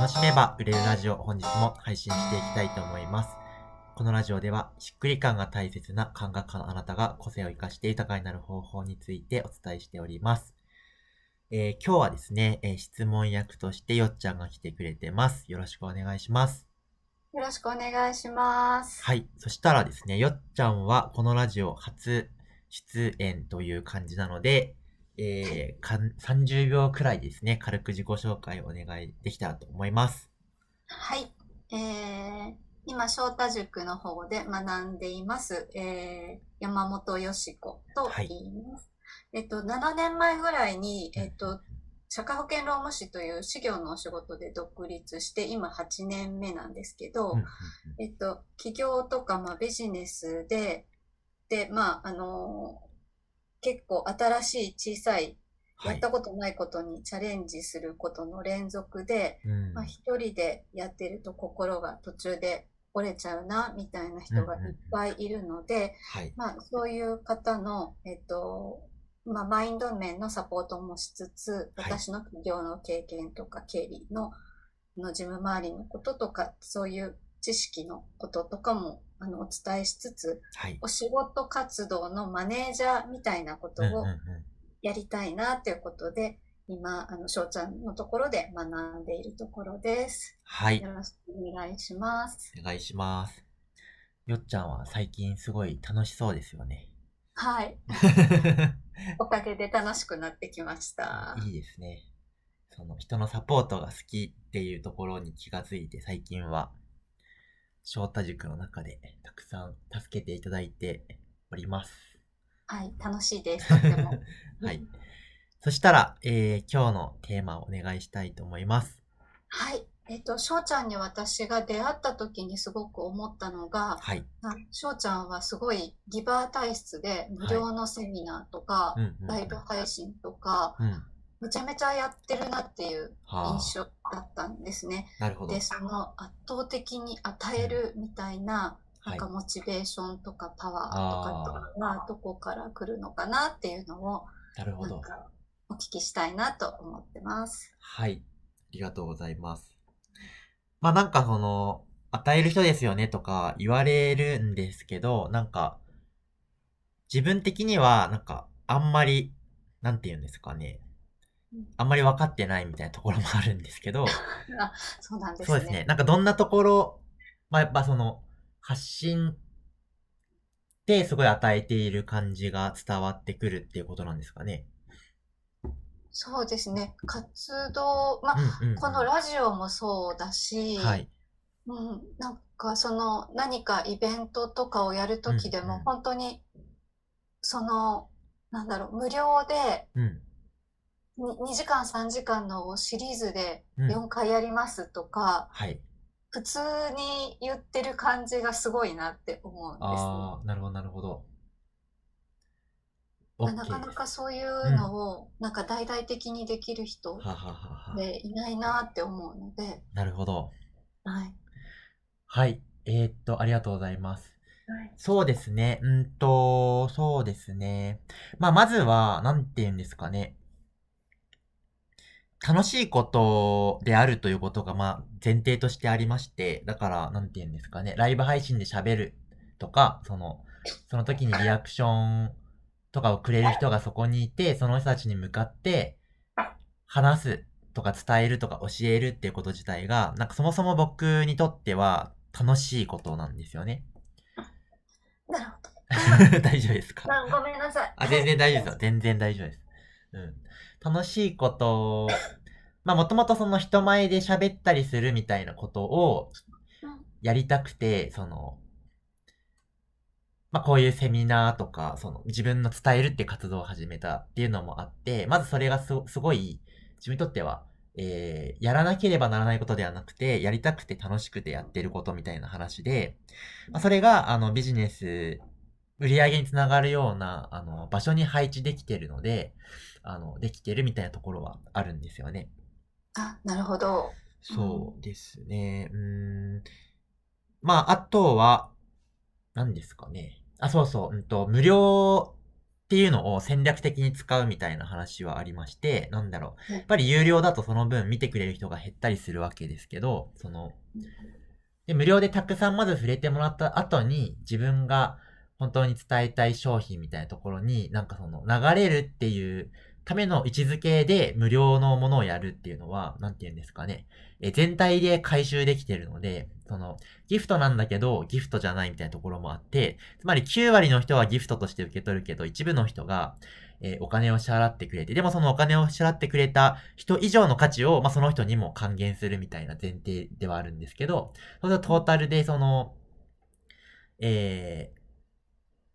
楽しめば売れるラジオ本日も配信していきたいと思います。このラジオではしっくり感が大切な感覚家のあなたが個性を活かして豊かになる方法についてお伝えしております。えー今日はですね、えー質問役としてよっちゃんが来てくれてます。よろしくお願いします。よろしくお願いします。はい。そしたらですね、よっちゃんはこのラジオ初出演という感じなので、えーかん30秒くらいですね、軽く自己紹介をお願いできたらと思います。はい。えー、今、翔太塾の方で学んでいます、えー、山本よし子とはい言います。えっと、7年前ぐらいに、えっと、社会保険労務士という事業のお仕事で独立して、今8年目なんですけど、えっと、起業とか、まあ、ビジネスで、で、まあ、あの結構新しい小さい、はい。やったことないことにチャレンジすることの連続で、うん。まあ、一人でやってると心が途中で折れちゃうな、みたいな人がいっぱいいるので、はい。まあ、そういう方の、えっと、まあ、マインド面のサポートもしつつ、はい。私の企業の経験とか経理の、の事務周りのこととか、そういう知識のこととかも、あの、お伝えしつつ、はい。お仕事活動のマネージャーみたいなことをうんうんうんやりたいなということで、今、あの、翔ちゃんのところで学んでいるところです。はい。よろしくお願いします。お願いします。よっちゃんは最近すごい楽しそうですよね。はい。おかげで楽しくなってきました。いいですね。その人のサポートが好きっていうところに気がついて最近は翔太塾の中でたくさん助けていただいております。はい、楽しいです。とっても。はい。そしたら、えー今日のテーマをお願いしたいと思います。はい。えっと、翔ちゃんに私が出会った時にすごく思ったのが、はい。な翔ちゃんはすごいギバー体質で無料のセミナーとか、うんうんうん。ライブ配信とか、うん。めちゃめちゃやってるなっていうは印象だったんですね。あ。なるほどで、。その圧倒的に与えるみたいな、はないんかモチベーションとかパワーとかっていうのはどこから来るのかなっていうのをなるほど。お聞きしたいなと思ってます。はい。ありがとうございます。まあなんかその、与える人ですよねとか言われるんですけど、なんか、自分的にはなんか、あんまり、なんて言うんですかねうん。あんまり分かってないみたいなところもあるんですけど、あ、そうなんですね。そうですね。なんかどんなところ、まあやっぱその、発信ってすごい与えている感じが伝わってくるっていうことなんですかね。そうですね。活動、まあ、うんうん、うん。このラジオもそうだし、はい。うん、なんかその何かイベントとかをやるときでもうんうん本当にそのなんだろう無料でうん。に2時間3時間のをシリーズでうん4回やりますとか、はい。普通に言ってる感じがすごいなって思うんですね。ああ、なるほど、なるほど。なかなかそういうのをなんか大々的にできる人。でいないなって思うので、なるほど。はい。はい。えー、っと、ありがとうございます。はいそうですね。うんと、そうですね。まあ、まずは、なんて言うんですかね。楽しいことであるということが、まあ、前提としてありまして、だから、なんて言うんですかね。ライブ配信で喋るとか、その、その時にリアクションとかをくれる人がそこにいて、その人たちに向かって、話すとか伝えるとか教えるっていうこと自体が、なんかそもそも僕にとっては楽しいことなんですよね。なるほど。大丈夫ですか？あごめんなさい。あ、全然大丈夫ですよ。全然大丈夫です。うん。楽しいこと、まあもともとその人前で喋ったりするみたいなことをうん。やりたくて、その、まあこういうセミナーとか、その自分の伝えるっていう活動を始めたっていうのもあって、まずそれがすすごい自分にとっては、えー、やらなければならないことではなくて、やりたくて楽しくてやってることみたいな話で、まあ、それが、あの、ビジネス、売り上げにつながるような、あの、場所に配置できてるので、あの、できてるみたいなところはあるんですよね。あ、なるほど。そうですね。うーん。まあ、あとは、何ですかね。あ、そうそう、うんと、無料っていうのを戦略的に使うみたいな話はありまして、なんだろう。うんやっぱり有料だとその分見てくれる人が減ったりするわけですけど、その、で無料でたくさんまず触れてもらった後に自分が本当に伝えたい商品みたいなところになんかその流れるっていうための位置づけで無料のものをやるっていうのは、なんて言うんですかね。え全体で回収できてるので、その、ギフトなんだけど、ギフトじゃないみたいなところもあって、つまり9割の人はギフトとして受け取るけど、一部の人が、えお金を支払ってくれて、でもそのお金を支払ってくれた人以上の価値を、まあ、その人にも還元するみたいな前提ではあるんですけど、それとトータルでその、えー、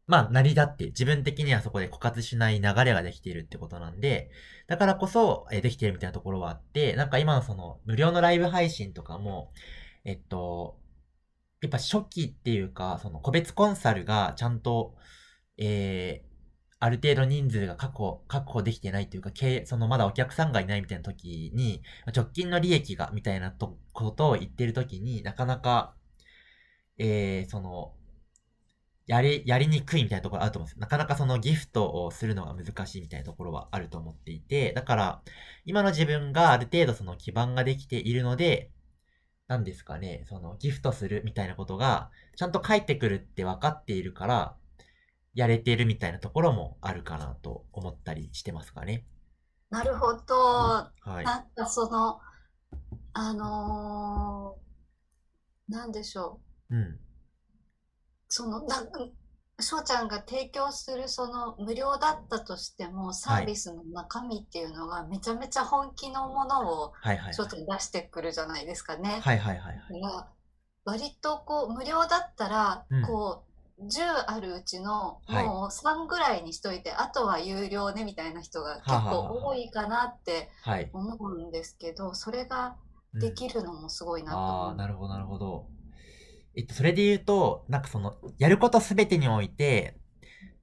まあ、成り立って、自分的にはそこで枯渇しない流れができているってことなんで、だからこそ、えできているみたいなところはあって、なんか今のその、無料のライブ配信とかも、えっと、やっぱ初期っていうか、その個別コンサルがちゃんと、えー、ある程度人数が確保、確保できてないというか、そのまだお客さんがいないみたいな時に、直近の利益がみたいなとことを言ってる時になかなか、えー、その、やり、やりにくいみたいなところあると思うんですよ。なかなかそのギフトをするのが難しいみたいなところはあると思っていて、だから、今の自分がある程度その基盤ができているので、なんですかね、そのギフトするみたいなことが、ちゃんと返ってくるって分かっているから、やれているみたいなところもあるかなと思ったりしてますかね。なるほど。はい。なんかその、あのーなんでしょう。うん。その、な翔ちゃんが提供するその無料だったとしてもサービスの中身っていうのがめちゃめちゃ本気のものをちゃん出してくるじゃないですかね。はいはいはいはい。割とこう無料だったらうんこう10あるうちのはいもう3ぐらいにしといてあとは有料ねみたいな人が結構多いかなってはい。思うんですけどそれがうんできるのもすごいなと思う。なるほど、なるほど。えっと、それで言うと、なんかその、やることすべてにおいて、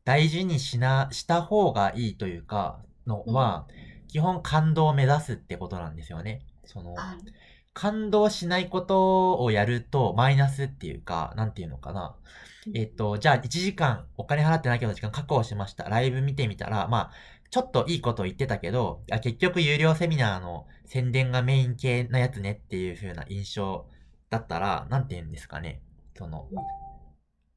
大事にしな、した方がいいというか、のは、基本感動を目指すってことなんですよね。その、はい感動しないことをやるとマイナスっていうか、なんていうのかな。えっと、じゃあ1時間お金払ってないけど時間確保しました。ライブ見てみたら、まあ、ちょっといいこと言ってたけど、あ結局有料セミナーの宣伝がメイン系なやつねっていう風な印象だったら、なんて言うんですかね。その、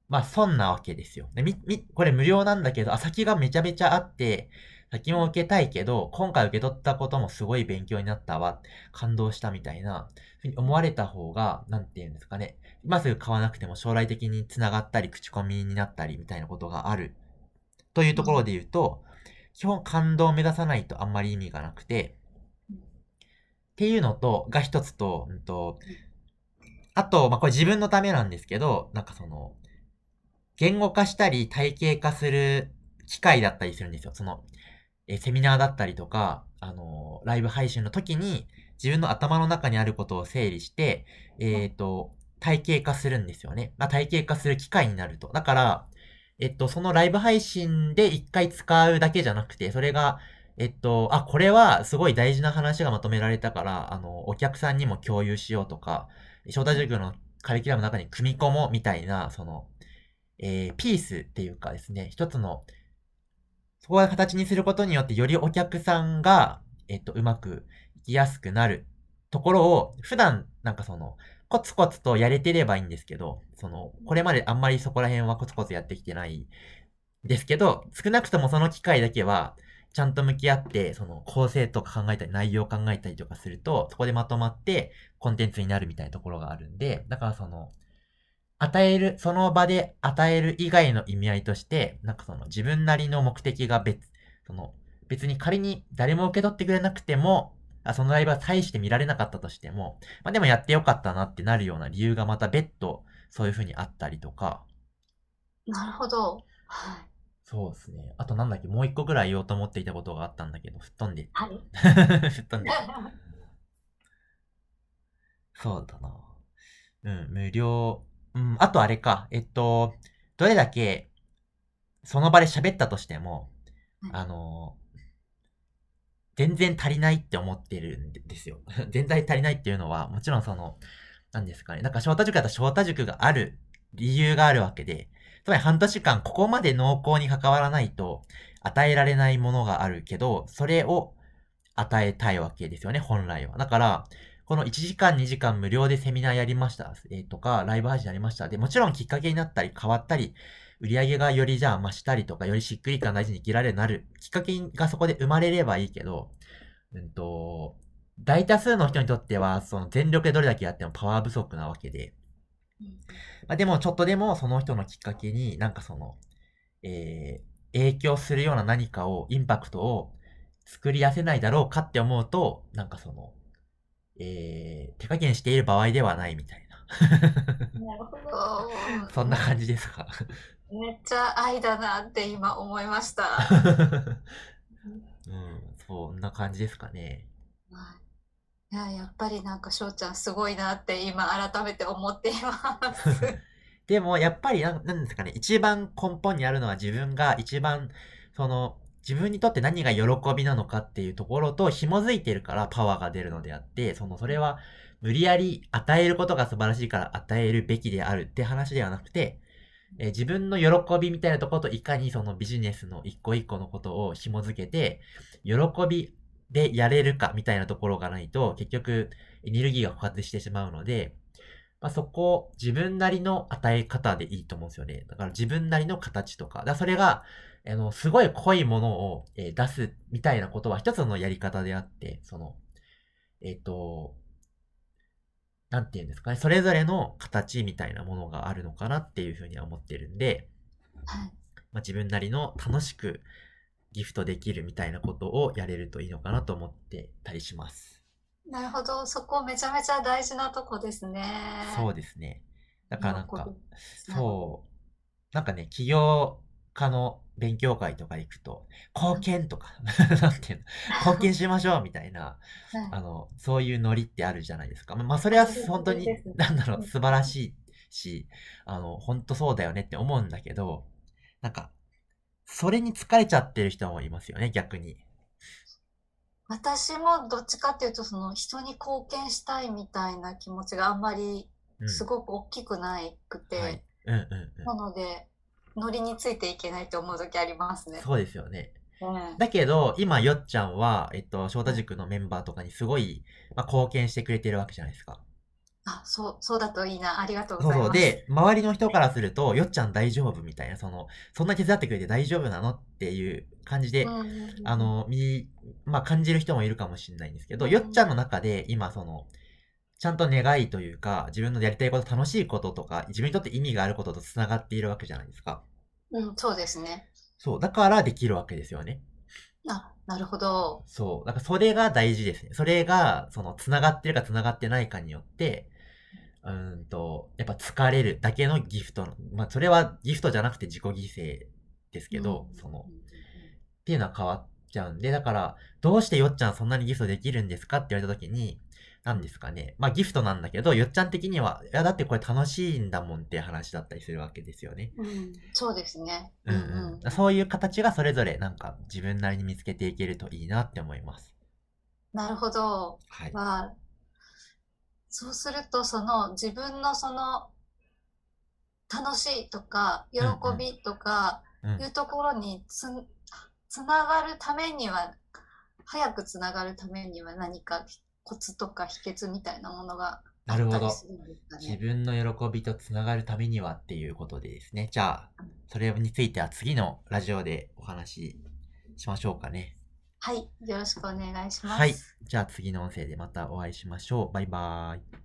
まあ、損なわけですよ。でみ、み、これ無料なんだけど、あ、先がめちゃめちゃあって、先も受けたいけど、今回受け取ったこともすごい勉強になったわ、感動したみたいな、ふうに思われた方が、なんて言うんですかね。今すぐ買わなくても将来的に繋がったり、口コミになったりみたいなことがある。というところで言うと、基本感動を目指さないとあんまり意味がなくて、っていうのと、が一つと、うんと、あと、まあ、これ自分のためなんですけど、なんかその、言語化したり体系化する機会だったりするんですよ。その、えセミナーだったりとか、あのライブ配信の時に自分の頭の中にあることを整理して、えっ、と、体系化するんですよね。まあ、体系化する機会になると。だから、えっと、そのライブ配信で一回使うだけじゃなくて、それが、えっと、あ、これはすごい大事な話がまとめられたから、あの、お客さんにも共有しようとか、翔太塾のカリキュラムの中に組み込もうみたいな、その、えーピースっていうかですね、一つの、そこを形にすることによって、よりお客さんが、えっと、うまくいきやすくなるところを、普段、なんかその、コツコツとやれてればいいんですけど、その、これまであんまりそこら辺はコツコツやってきてないですけど、少なくともその機会だけは、ちゃんと向き合って、その構成とか考えたり、内容を考えたりとかすると、そこでまとまってコンテンツになるみたいなところがあるんで、だからその、与える、その場で与える以外の意味合いとして、なんかその自分なりの目的が別、その、別に仮に誰も受け取ってくれなくても、あそのライブは大して見られなかったとしても、まあでもやってよかったなってなるような理由がまた別途、そういう風にあったりとか、なるほど。はい。そうですね。あとなんだっけ、もう一個ぐらい言おうと思っていたことがあったんだけど、吹っ飛んで、はい。吹っ飛んで。そうだな。うん、無料。うん、あとあれか。えっと、どれだけ、その場で喋ったとしても、うんあの、全然足りないって思ってるんですよ。全然足りないっていうのは、もちろんその、なんですかね。なんか翔太塾だったら翔太塾がある理由があるわけで、つまり半年間ここまで濃厚に関わらないと与えられないものがあるけど、それを与えたいわけですよね、本来は。だから、この1時間2時間無料でセミナーやりました、えー、とか、ライブ配信やりました。で、もちろんきっかけになったり変わったり、売り上げがよりじゃあ増したりとか、よりしっくり感大事に生きられるなるきっかけがそこで生まれればいいけど、うんと、大多数の人にとっては、その全力でどれだけやってもパワー不足なわけで、まあ、でもちょっとでもその人のきっかけになんかその、えー、影響するような何かを、インパクトを作り出せないだろうかって思うと、なんかその、えー、手加減している場合ではないみたいな。なるほど。そんな感じですか。めっちゃ愛だなって今思いました。うん、そんな感じですかね。はい。いや、やっぱりなんか翔ちゃんすごいなって今改めて思っています。でも、やっぱりな、なんですかね、一番根本にあるのは自分が一番、その、自分にとって何が喜びなのかっていうところと紐づいてるからパワーが出るのであって、その、それは無理やり与えることが素晴らしいから与えるべきであるって話ではなくて、え、自分の喜びみたいなところといかにそのビジネスの一個一個のことを紐づけて、喜びでやれるかみたいなところがないと、結局エネルギーが枯渇してしまうので、まあ、そこ、自分なりの与え方でいいと思うんですよね。だから自分なりの形とか。だそれが、あの、すごい濃いものを、えー、出すみたいなことは一つのやり方であって、その、えっ、ー、と、なんて言うんですかね、それぞれの形みたいなものがあるのかなっていうふうには思ってるんで、はい。まあ、自分なりの楽しくギフトできるみたいなことをやれるといいのかなと思ってたりします。なるほど。そこめちゃめちゃ大事なとこですね。そうですね。だからなんか、そう、なんかね、起業家の勉強会とか行くと、貢献とか、なんていうの、貢献しましょうみたいな、あの、そういうノリってあるじゃないですか。まあ、それは本当に、なんだろう、素晴らしいし、あの、本当そうだよねって思うんだけど、なんか、それに疲れちゃってる人もいますよね、逆に。私もどっちかっていうと、その人に貢献したいみたいな気持ちがあんまりすごく大きくないくて、はいうんうんうん、なので、ノリについていけないと思う時ありますね。そうですよね。うん、だけど、今、よっちゃんは、えっと、翔太塾のメンバーとかにすごい、まあ、貢献してくれてるわけじゃないですか。あ、そう、そうだといいな。ありがとうございます。そうで、周りの人からすると、よっちゃん大丈夫みたいな、その、そんな手伝ってくれて大丈夫なのっていう感じで、あの、み、まあ、感じる人もいるかもしれないんですけど、よっちゃんの中で、今、その、ちゃんと願いというか、自分のやりたいこと、楽しいこととか、自分にとって意味があることと繋がっているわけじゃないですか。うん、そうですね。そう、だからできるわけですよね。あ、なるほど。そう。だからそれが大事ですね。それが、その、繋がってるか繋がってないかによって、うんと、やっぱ疲れるだけのギフト。まあ、それはギフトじゃなくて自己犠牲ですけど、うん、その、っていうのは変わっちゃうんで、だから、どうしてよっちゃんそんなにギフトできるんですかって言われた時に、何ですかね。まあギフトなんだけど、よっちゃん的には、いやだってこれ楽しいんだもんって話だったりするわけですよね。うん、そうですね。うんうん。そういう形がそれぞれなんか自分なりに見つけていけるといいなって思います。なるほど。はい。まあ、そうすると、その自分のその楽しいとか喜びとかいうところにつ,、つながるためには早くつながるためには何かコツとか秘訣みたいなものがなるほど。自分の喜びとつながるためにはっていうことでですね。じゃあ、それについては次のラジオでお話ししましょうかね。はい。よろしくお願いします。はい。じゃあ次の音声でまたお会いしましょう。バイバーイ。